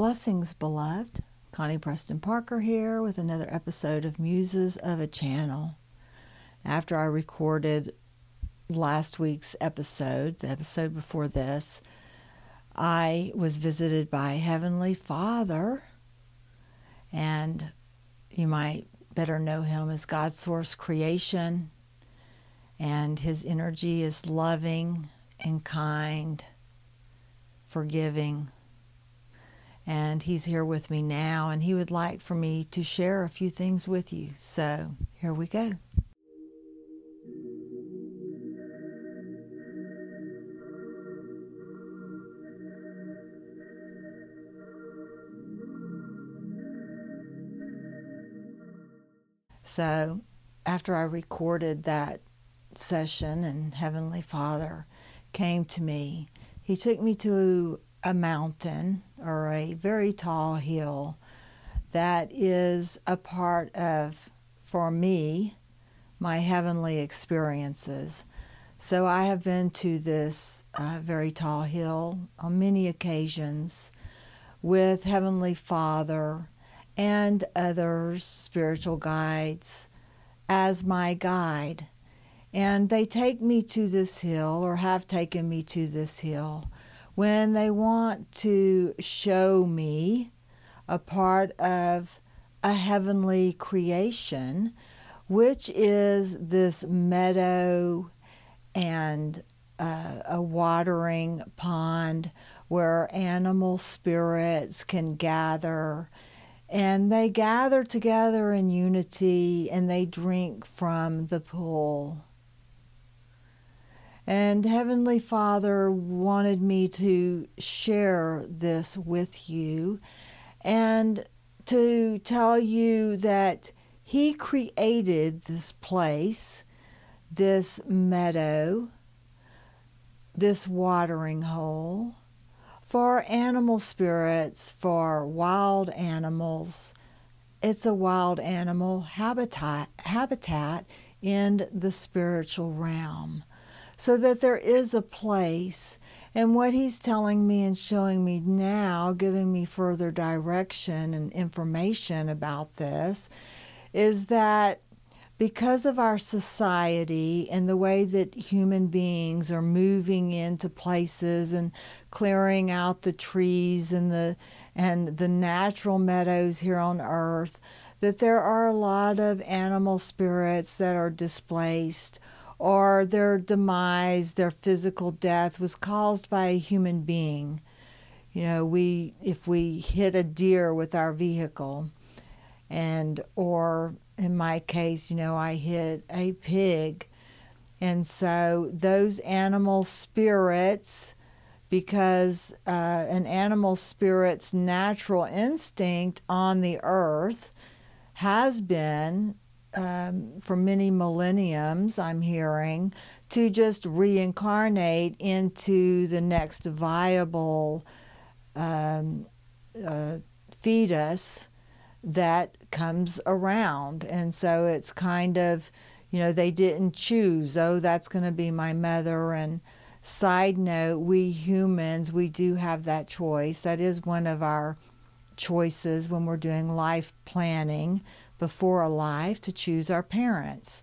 Blessings, beloved. Connie Preston Parker here with another episode of Muses of a Channel. After I recorded last week's episode, the episode before this, I was visited by Heavenly Father, and you might better know him as God's source creation, and his energy is loving and kind, forgiving and he's here with me now, and he would like for me to share a few things with you. So here we go. So, after I recorded that session, and Heavenly Father came to me, He took me to a mountain or a very tall hill that is a part of, for me, my heavenly experiences. So I have been to this uh, very tall hill on many occasions with Heavenly Father and other spiritual guides as my guide. And they take me to this hill or have taken me to this hill when they want to show me a part of a heavenly creation, which is this meadow and uh, a watering pond where animal spirits can gather. And they gather together in unity and they drink from the pool. And Heavenly Father wanted me to share this with you and to tell you that He created this place, this meadow, this watering hole for animal spirits, for wild animals. It's a wild animal habitat, habitat in the spiritual realm so that there is a place. And what he's telling me and showing me now, giving me further direction and information about this, is that because of our society and the way that human beings are moving into places and clearing out the trees and the and the natural meadows here on earth that there are a lot of animal spirits that are displaced or their demise, their physical death was caused by a human being. You know, we if we hit a deer with our vehicle and or in my case, you know, I hit a pig. And so those animal spirits because uh, an animal spirit's natural instinct on the earth has been um, for many millenniums, I'm hearing, to just reincarnate into the next viable um, uh, fetus that comes around. And so it's kind of, you know, they didn't choose, oh, that's going to be my mother. And side note, we humans, we do have that choice. That is one of our choices when we're doing life planning before alive to choose our parents.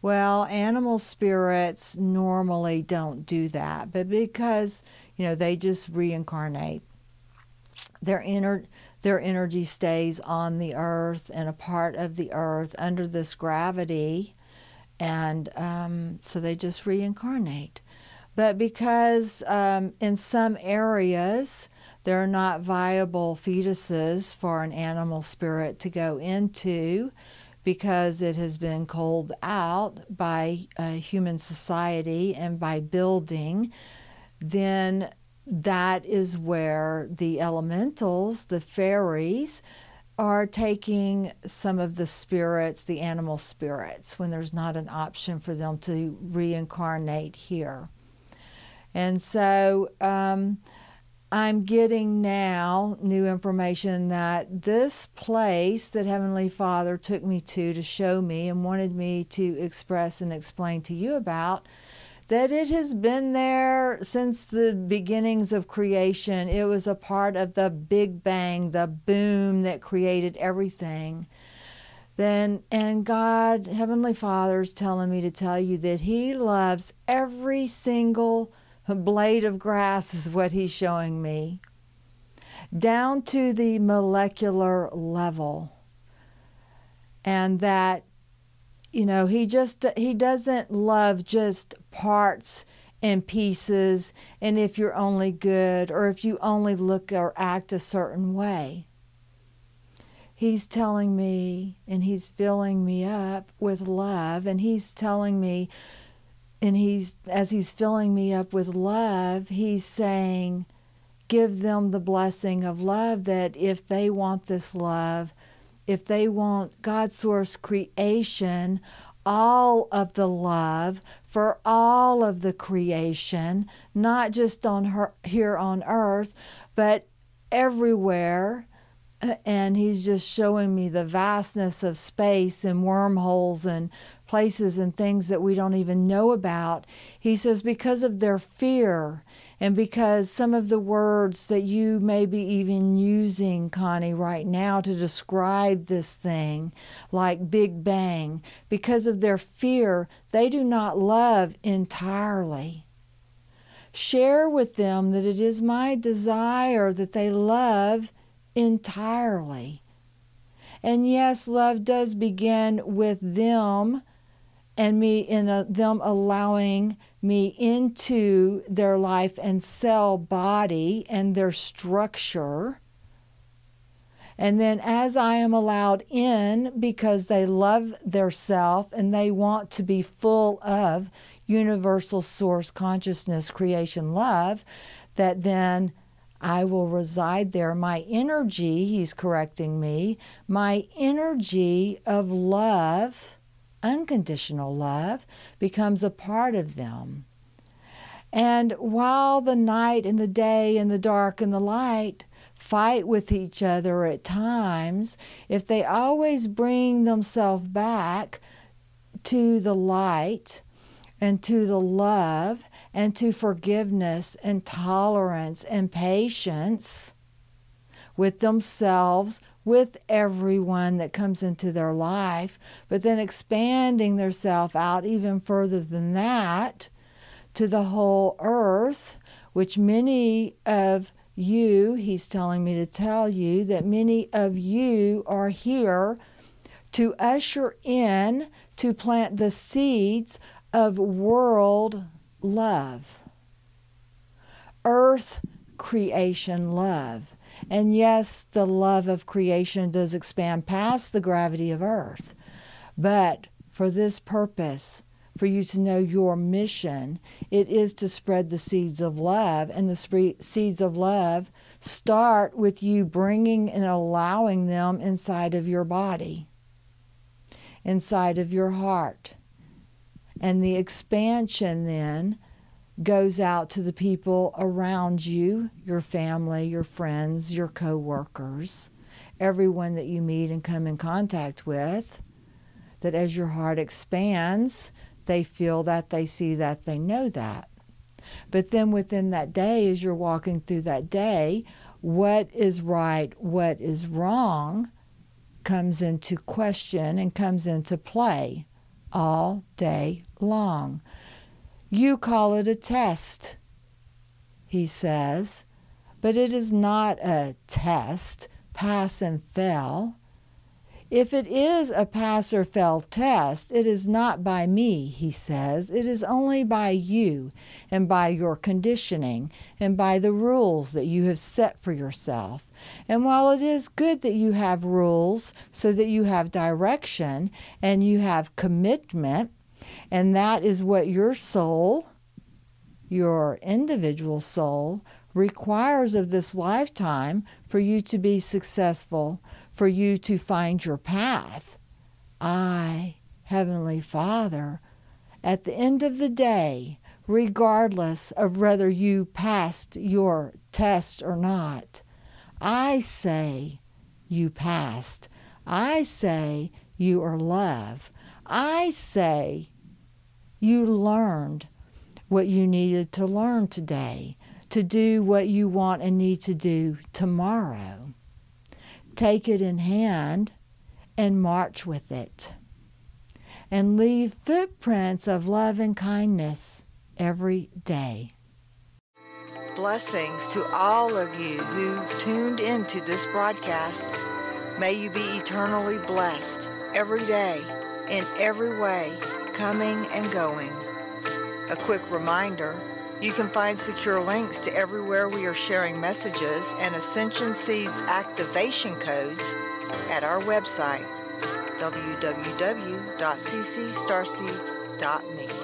Well, animal spirits normally don't do that, but because, you know, they just reincarnate. Their inner their energy stays on the earth and a part of the earth under this gravity, and um, so they just reincarnate. But because um, in some areas they're not viable fetuses for an animal spirit to go into because it has been culled out by human society and by building, then that is where the elementals, the fairies, are taking some of the spirits, the animal spirits, when there's not an option for them to reincarnate here. And so, um, I'm getting now new information that this place that Heavenly Father took me to to show me and wanted me to express and explain to you about that it has been there since the beginnings of creation. It was a part of the Big Bang, the boom that created everything. Then, and God, Heavenly Father, is telling me to tell you that He loves every single blade of grass, is what He's showing me, down to the molecular level. And that you know he just he doesn't love just parts and pieces and if you're only good or if you only look or act a certain way he's telling me and he's filling me up with love and he's telling me and he's as he's filling me up with love he's saying give them the blessing of love that if they want this love if they want God source creation, all of the love for all of the creation, not just on her here on earth, but everywhere. Uh, and he's just showing me the vastness of space and wormholes and places and things that we don't even know about. He says, because of their fear and because some of the words that you may be even using, Connie, right now to describe this thing, like Big Bang, because of their fear, they do not love entirely. Share with them that it is my desire that they love entirely. And yes, love does begin with them and me in a, them allowing me into their life and cell body and their structure. And then as I am allowed in because they love their self and they want to be full of universal source consciousness creation love, that then I will reside there. My energy, he's correcting me, my energy of love unconditional love becomes a part of them. And while the night and the day and the dark and the light fight with each other at times, if they always bring themselves back to the light and to the love and to forgiveness and tolerance and patience with themselves, with everyone that comes into their life, but then expanding their self out even further than that to the whole earth, which many of you, he's telling me to tell you that many of you are here to usher in, to plant the seeds of world love, earth creation love. And yes, the love of creation does expand past the gravity of earth. But for this purpose, for you to know your mission, it is to spread the seeds of love. And the sp- seeds of love start with you bringing and allowing them inside of your body, inside of your heart. And the expansion then goes out to the people around you, your family, your friends, your coworkers, everyone that you meet and come in contact with. That as your heart expands, they feel that, they see that, they know that. But then within that day, as you're walking through that day, what is right, what is wrong comes into question and comes into play all day long. You call it a test, he says, but it is not a test, pass and fail. If it is a pass or fail test, it is not by me, he says. It is only by you and by your conditioning and by the rules that you have set for yourself. And while it is good that you have rules so that you have direction and you have commitment, and that is what your soul, your individual soul, requires of this lifetime for you to be successful, for you to find your path. I, Heavenly Father, at the end of the day, regardless of whether you passed your test or not, I say you passed. I say you are love. I say you learned what you needed to learn today, to do what you want and need to do tomorrow. Take it in hand and march with it. And leave footprints of love and kindness every day. Blessings to all of you who tuned into this broadcast. May you be eternally blessed every day, in every way, coming and going. A quick reminder you can find secure links to everywhere we are sharing messages and Ascension Seeds activation codes at our website www.ccstarseeds.me.